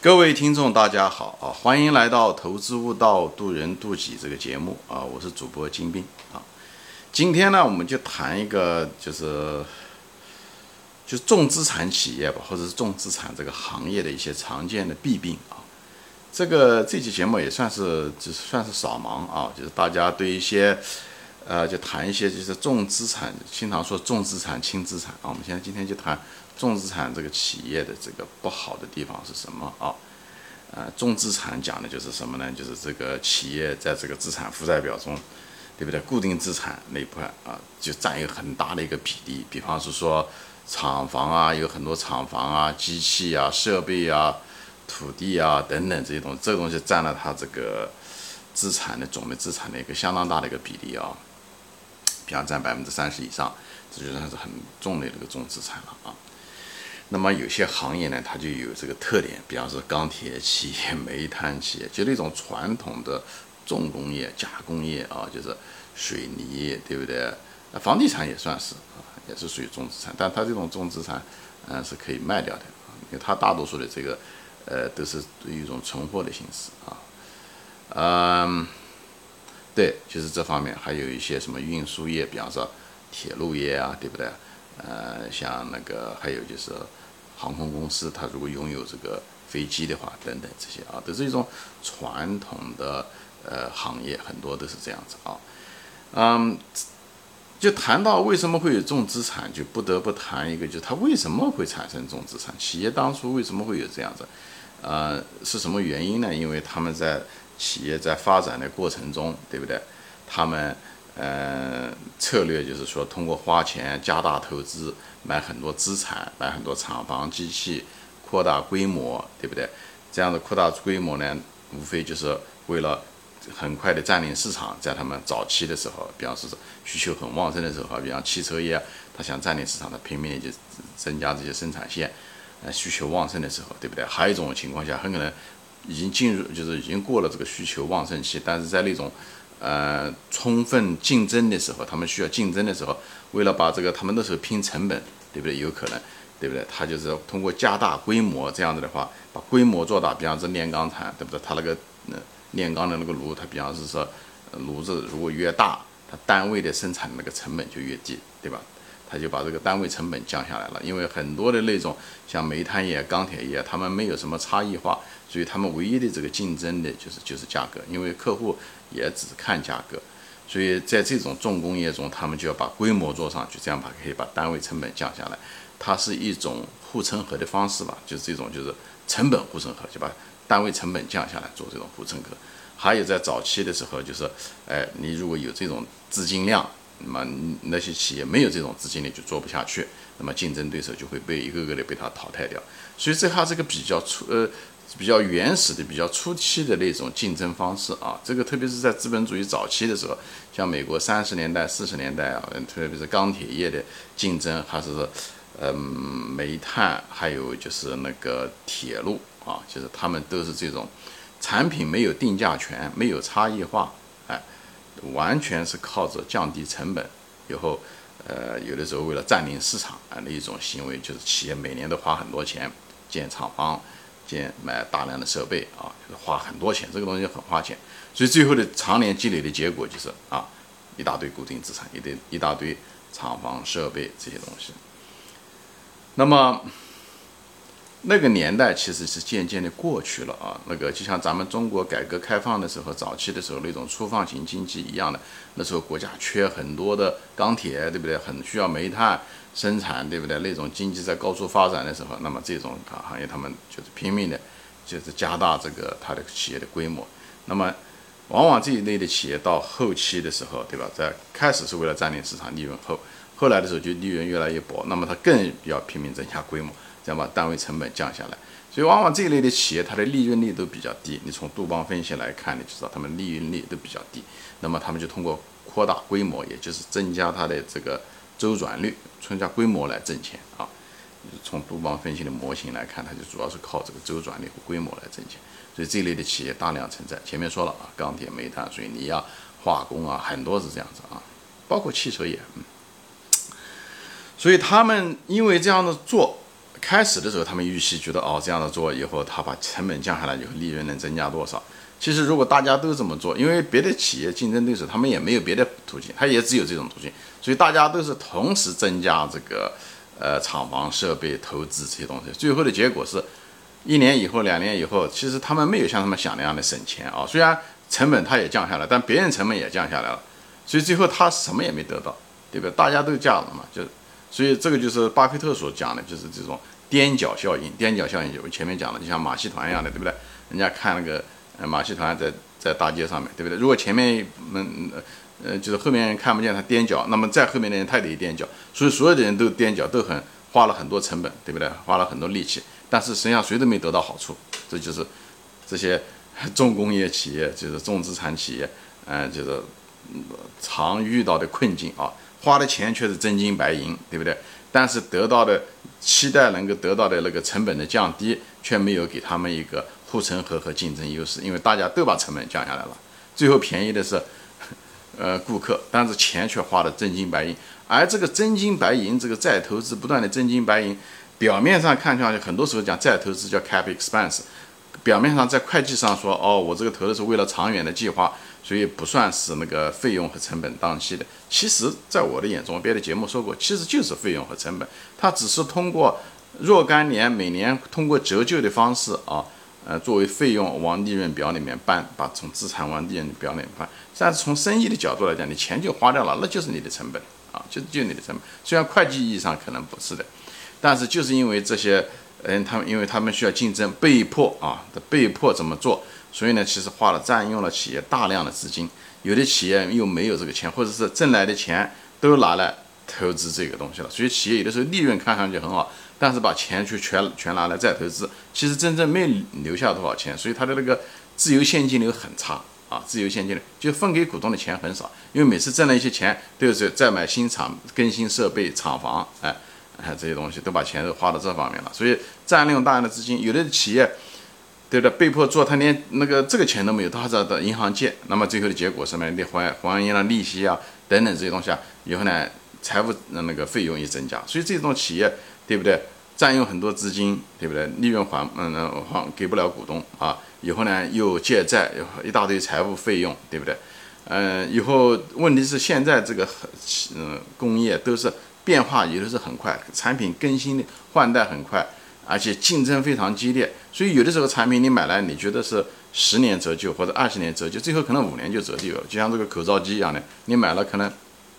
各位听众，大家好啊！欢迎来到《投资悟道，渡人渡己》这个节目啊！我是主播金兵啊。今天呢，我们就谈一个，就是就是重资产企业吧，或者是重资产这个行业的一些常见的弊病啊。这个这期节目也算是就是算是扫盲啊，就是大家对一些呃，就谈一些就是重资产，经常说重资产轻资产啊。我们现在今天就谈。重资产这个企业的这个不好的地方是什么啊？呃，重资产讲的就是什么呢？就是这个企业在这个资产负债表中，对不对？固定资产那一块啊，就占有很大的一个比例。比方是说厂房啊，有很多厂房啊、机器啊、设备啊、土地啊等等这些东西，这东西占了它这个资产的总的资产的一个相当大的一个比例啊，比方占百分之三十以上，这就算是很重的这个重资产了啊。那么有些行业呢，它就有这个特点，比方说钢铁企业、煤炭企业，就那种传统的重工业、加工业啊，就是水泥，对不对？房地产也算是啊，也是属于重资产，但它这种重资产，嗯，是可以卖掉的啊，因为它大多数的这个，呃，都是一种存货的形式啊，嗯，对，就是这方面，还有一些什么运输业，比方说铁路业啊，对不对？呃，像那个还有就是航空公司，它如果拥有这个飞机的话，等等这些啊，都是一种传统的呃行业，很多都是这样子啊。嗯，就谈到为什么会有重资产，就不得不谈一个，就是它为什么会产生重资产？企业当初为什么会有这样子？呃，是什么原因呢？因为他们在企业在发展的过程中，对不对？他们。呃，策略就是说，通过花钱加大投资，买很多资产，买很多厂房、机器，扩大规模，对不对？这样的扩大规模呢，无非就是为了很快的占领市场。在他们早期的时候，比方说需求很旺盛的时候，比方汽车业，他想占领市场，他拼命就增加这些生产线。呃，需求旺盛的时候，对不对？还有一种情况下，很可能已经进入，就是已经过了这个需求旺盛期，但是在那种。呃，充分竞争的时候，他们需要竞争的时候，为了把这个，他们那时候拼成本，对不对？有可能，对不对？他就是通过加大规模，这样子的话，把规模做大。比方说炼钢厂，对不对？他那个炼钢的那个炉，他比方是说，炉子如果越大，它单位的生产那个成本就越低，对吧？他就把这个单位成本降下来了。因为很多的那种像煤炭业、钢铁业，他们没有什么差异化。所以他们唯一的这个竞争的就是就是价格，因为客户也只看价格，所以在这种重工业中，他们就要把规模做上去，这样把可以把单位成本降下来。它是一种护城河的方式吧，就是这种就是成本护城河，就把单位成本降下来做这种护城河。还有在早期的时候，就是哎，你如果有这种资金量，那么那些企业没有这种资金力就做不下去，那么竞争对手就会被一个个的被它淘汰掉。所以这还是个比较初呃。比较原始的、比较初期的那种竞争方式啊，这个特别是在资本主义早期的时候，像美国三十年代、四十年代啊，特别是钢铁业的竞争，还是嗯煤炭，还有就是那个铁路啊，就是他们都是这种产品没有定价权、没有差异化，哎，完全是靠着降低成本，以后呃有的时候为了占领市场啊的一种行为，就是企业每年都花很多钱建厂房。建买大量的设备啊，花很多钱，这个东西很花钱，所以最后的常年积累的结果就是啊，一大堆固定资产，一堆一大堆厂房设备这些东西。那么那个年代其实是渐渐的过去了啊，那个就像咱们中国改革开放的时候，早期的时候那种粗放型经济一样的，那时候国家缺很多的钢铁，对不对？很需要煤炭。生产对不对？那种经济在高速发展的时候，那么这种啊行业他们就是拼命的，就是加大这个它的企业的规模。那么，往往这一类的企业到后期的时候，对吧？在开始是为了占领市场利润，后后来的时候就利润越来越薄，那么它更要拼命增加规模，这样把单位成本降下来。所以，往往这一类的企业它的利润率都比较低。你从杜邦分析来看，你知道他们利润率都比较低。那么他们就通过扩大规模，也就是增加它的这个。周转率，增加规模来挣钱啊！从杜邦分析的模型来看，它就主要是靠这个周转率和规模来挣钱。所以这一类的企业大量存在。前面说了啊，钢铁、煤炭、水泥啊、化工啊，很多是这样子啊，包括汽车业。嗯，所以他们因为这样的做，开始的时候，他们预期觉得哦，这样的做以后，他把成本降下来以后，利润能增加多少？其实如果大家都这么做，因为别的企业竞争对手他们也没有别的途径，他也只有这种途径，所以大家都是同时增加这个呃厂房设备投资这些东西，最后的结果是，一年以后、两年以后，其实他们没有像他们想那样的省钱啊，虽然成本他也降下来，但别人成本也降下来了，所以最后他什么也没得到，对吧？大家都降了嘛，就所以这个就是巴菲特所讲的，就是这种。踮脚效应，踮脚效应就我前面讲了，就像马戏团一样的，对不对？人家看那个呃马戏团在在大街上面对不对？如果前面嗯呃就是后面人看不见他踮脚，那么在后面的人他也得踮脚，所以所有的人都踮脚，都很花了很多成本，对不对？花了很多力气，但是实际上谁都没得到好处，这就是这些重工业企业，就是重资产企业，嗯，就是常遇到的困境啊，花的钱却是真金白银，对不对？但是得到的期待能够得到的那个成本的降低，却没有给他们一个护城河和竞争优势，因为大家都把成本降下来了，最后便宜的是，呃，顾客，但是钱却花的真金白银，而这个真金白银，这个再投资不断的真金白银，表面上看上去很多时候讲再投资叫 cap expense，表面上在会计上说，哦，我这个投的是为了长远的计划。所以不算是那个费用和成本当期的。其实，在我的眼中，别的节目说过，其实就是费用和成本。它只是通过若干年每年通过折旧的方式啊，呃，作为费用往利润表里面搬，把从资产往利润表里面搬。但是从生意的角度来讲，你钱就花掉了，那就是你的成本啊，就就你的成本。虽然会计意义上可能不是的，但是就是因为这些，嗯，他们因为他们需要竞争，被迫啊，被迫怎么做。所以呢，其实花了占用了企业大量的资金，有的企业又没有这个钱，或者是挣来的钱都拿来投资这个东西了。所以企业有的时候利润看上去很好，但是把钱去全全拿来再投资，其实真正没留下多少钱。所以它的那个自由现金流很差啊，自由现金流就分给股东的钱很少，因为每次挣了一些钱都是在买新厂、更新设备、厂房，哎哎这些东西都把钱都花到这方面了，所以占用大量的资金。有的企业。对的，被迫做，他连那个这个钱都没有，他还在到银行借，那么最后的结果什么？你还还银行利息啊，等等这些东西啊，以后呢，财务那个费用也增加，所以这种企业，对不对？占用很多资金，对不对？利润还嗯还给不了股东啊，以后呢又借债，一大堆财务费用，对不对？嗯，以后问题是现在这个嗯工业都是变化，有的是很快，产品更新的换代很快。而且竞争非常激烈，所以有的时候产品你买来，你觉得是十年折旧或者二十年折旧，最后可能五年就折旧了。就像这个口罩机一样的，你买了可能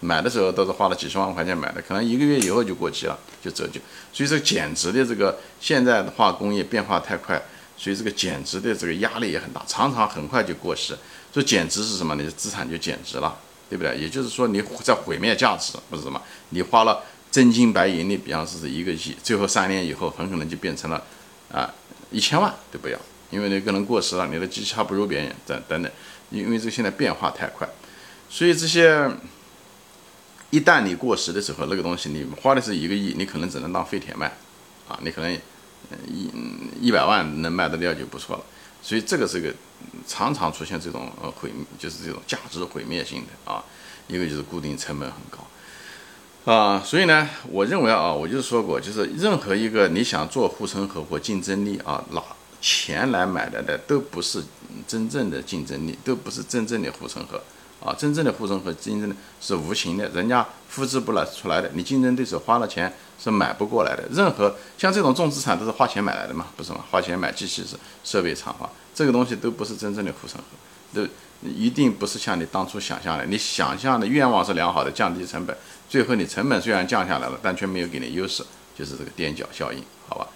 买的时候都是花了几十万块钱买的，可能一个月以后就过期了，就折旧。所以这个减值的这个现在的化工业变化太快，所以这个减值的这个压力也很大，常常很快就过时。所以减值是什么？你的资产就减值了，对不对？也就是说你在毁灭价值，不是什么？你花了。真金白银的，比方说是一个亿，最后三年以后很可能就变成了啊一千万都不要，因为那个人过时了，你的机器还不如别人等等等，因为这现在变化太快，所以这些一旦你过时的时候，那个东西你花的是一个亿，你可能只能当废铁卖啊，你可能一一百万能卖得掉就不错了，所以这个是个常常出现这种呃毁，就是这种价值毁灭性的啊，一个就是固定成本很高。啊，所以呢，我认为啊，我就是说过，就是任何一个你想做护城河或竞争力啊，拿钱来买来的都不是真正的竞争力，都不是真正的护城河啊。真正的护城河竞争是无形的，人家复制不了出来的，你竞争对手花了钱是买不过来的。任何像这种重资产都是花钱买来的嘛，不是吗？花钱买机器是设备厂房，这个东西都不是真正的护城河，都。一定不是像你当初想象的，你想象的愿望是良好的，降低成本，最后你成本虽然降下来了，但却没有给你优势，就是这个踮脚效应，好吧？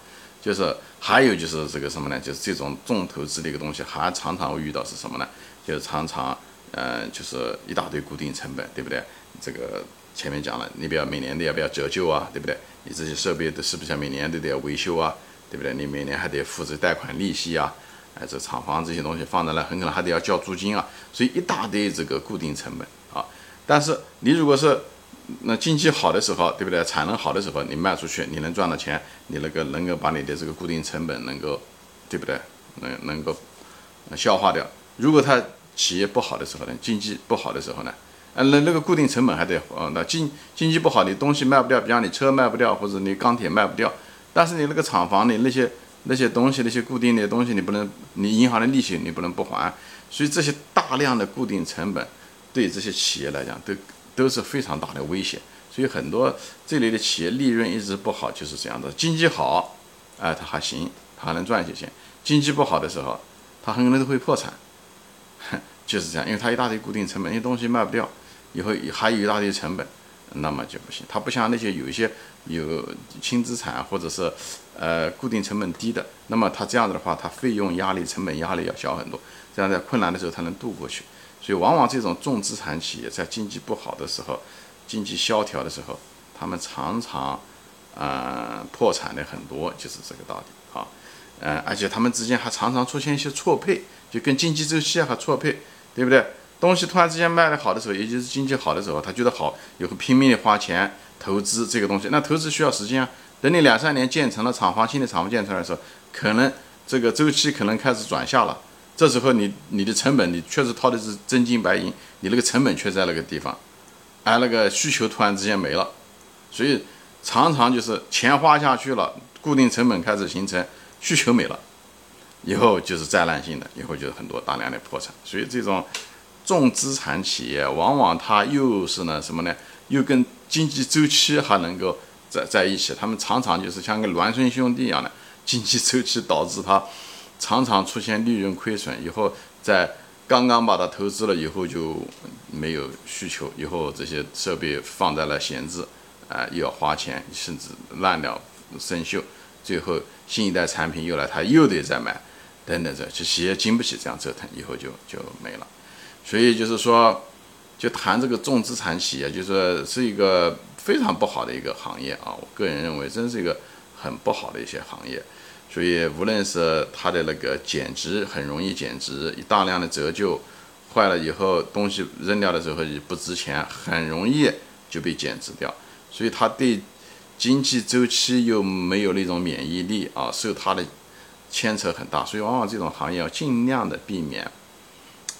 就是还有就是这个什么呢？就是这种重投资的一个东西，还常常会遇到是什么呢？就是常常，嗯，就是一大堆固定成本，对不对？这个前面讲了，你不要每年都要不要折旧啊，对不对？你这些设备都是不是每年都得要维修啊，对不对？你每年还得付这贷款利息啊。哎，这厂房这些东西放在那，很可能还得要交租金啊，所以一大堆这个固定成本啊。但是你如果是那经济好的时候，对不对？产能好的时候，你卖出去，你能赚到钱，你那个能够把你的这个固定成本能够，对不对？能能够消化掉。如果它企业不好的时候呢，经济不好的时候呢，呃，那那个固定成本还得呃，那经经济不好，你东西卖不掉，比方你车卖不掉，或者你钢铁卖不掉，但是你那个厂房你那些那些东西，那些固定的东西，你不能，你银行的利息你不能不还，所以这些大量的固定成本对这些企业来讲都都是非常大的威胁。所以很多这类的企业利润一直不好，就是这样的。经济好，哎，它还行，它还能赚一些钱；经济不好的时候，它很可能都会破产。就是这样，因为它一大堆固定成本，那些东西卖不掉，以后还有一大堆成本，那么就不行。它不像那些有一些有轻资产或者是呃固定成本低的，那么它这样子的话，它费用压力、成本压力要小很多，这样在困难的时候它能度过去。所以往往这种重资产企业在经济不好的时候、经济萧条的时候，他们常常呃破产的很多，就是这个道理啊。嗯，而且他们之间还常常出现一些错配，就跟经济周期啊还错配。对不对？东西突然之间卖的好的时候，也就是经济好的时候，他觉得好，以后拼命的花钱投资这个东西。那投资需要时间啊，等你两三年建成了厂房，新的厂房建出来的时候，可能这个周期可能开始转下了。这时候你你的成本，你确实掏的是真金白银，你那个成本却在那个地方，而那个需求突然之间没了，所以常常就是钱花下去了，固定成本开始形成，需求没了。以后就是灾难性的，以后就是很多大量的破产。所以这种重资产企业，往往它又是呢什么呢？又跟经济周期还能够在在一起。他们常常就是像个孪生兄弟一样的，经济周期导致它常常出现利润亏损。以后在刚刚把它投资了以后就没有需求，以后这些设备放在了闲置，啊，又要花钱，甚至烂掉生锈。最后新一代产品又来，他又得再买。等等，这些企业经不起这样折腾，以后就就没了。所以就是说，就谈这个重资产企业，就是是一个非常不好的一个行业啊。我个人认为，真是一个很不好的一些行业。所以无论是它的那个减值很容易减值，大量的折旧，坏了以后东西扔掉的时候也不值钱，很容易就被减值掉。所以它对经济周期又没有那种免疫力啊，受它的。牵扯很大，所以往往这种行业要尽量的避免，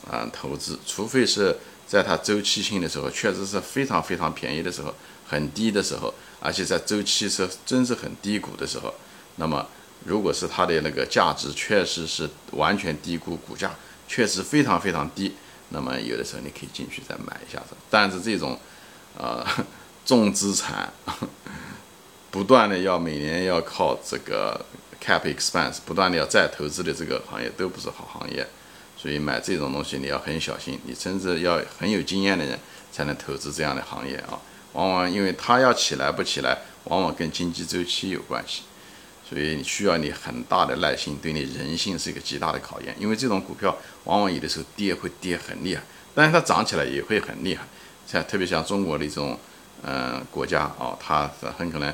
啊，投资，除非是在它周期性的时候，确实是非常非常便宜的时候，很低的时候，而且在周期是真是很低谷的时候，那么如果是它的那个价值确实是完全低估，股价确实非常非常低，那么有的时候你可以进去再买一下子。但是这种，呃，重资产，不断的要每年要靠这个。Cap expense 不断的要再投资的这个行业都不是好行业，所以买这种东西你要很小心，你甚至要很有经验的人才能投资这样的行业啊。往往因为它要起来不起来，往往跟经济周期有关系，所以需要你很大的耐心，对你人性是一个极大的考验。因为这种股票往往有的时候跌会跌很厉害，但是它涨起来也会很厉害。像特别像中国的这种嗯国家啊，它很可能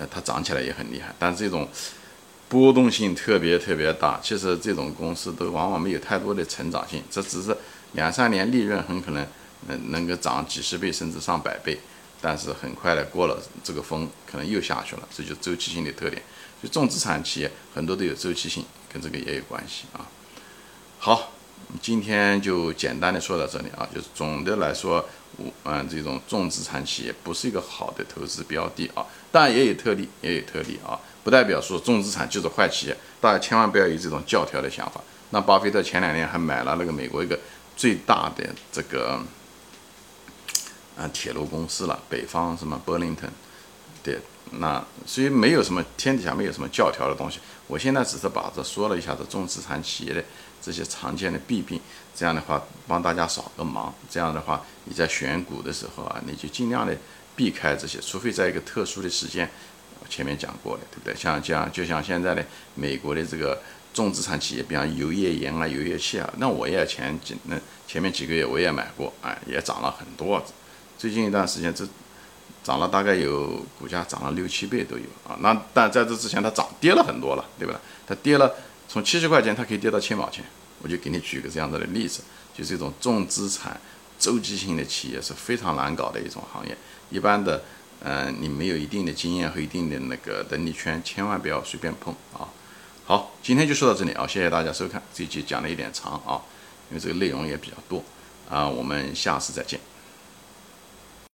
呃它涨起来也很厉害，但这种。波动性特别特别大，其实这种公司都往往没有太多的成长性，这只是两三年利润很可能能能够涨几十倍甚至上百倍，但是很快的过了这个风，可能又下去了，这就是周期性的特点。就重资产企业很多都有周期性，跟这个也有关系啊。好，今天就简单的说到这里啊，就是总的来说，嗯这种重资产企业不是一个好的投资标的啊，当然也有特例，也有特例啊。不代表说重资产就是坏企业，大家千万不要有这种教条的想法。那巴菲特前两年还买了那个美国一个最大的这个啊铁路公司了，北方什么 Burlington，对，那所以没有什么天底下没有什么教条的东西。我现在只是把这说了一下子重资产企业的这些常见的弊病，这样的话帮大家扫个盲。这样的话你在选股的时候啊，你就尽量的避开这些，除非在一个特殊的时间。前面讲过的，对不对？像像就像现在的美国的这个重资产企业，比方油页岩啊、油页器啊，那我也前几那前面几个月我也买过，哎，也涨了很多。最近一段时间这涨了大概有股价涨了六七倍都有啊。那但在这之前它涨跌了很多了，对吧？它跌了从七十块钱它可以跌到七毛钱。我就给你举个这样子的例子，就是一种重资产周期性的企业是非常难搞的一种行业，一般的。嗯，你没有一定的经验和一定的那个能力圈，千万不要随便碰啊！好，今天就说到这里啊，谢谢大家收看，这期讲的有点长啊，因为这个内容也比较多啊，我们下次再见。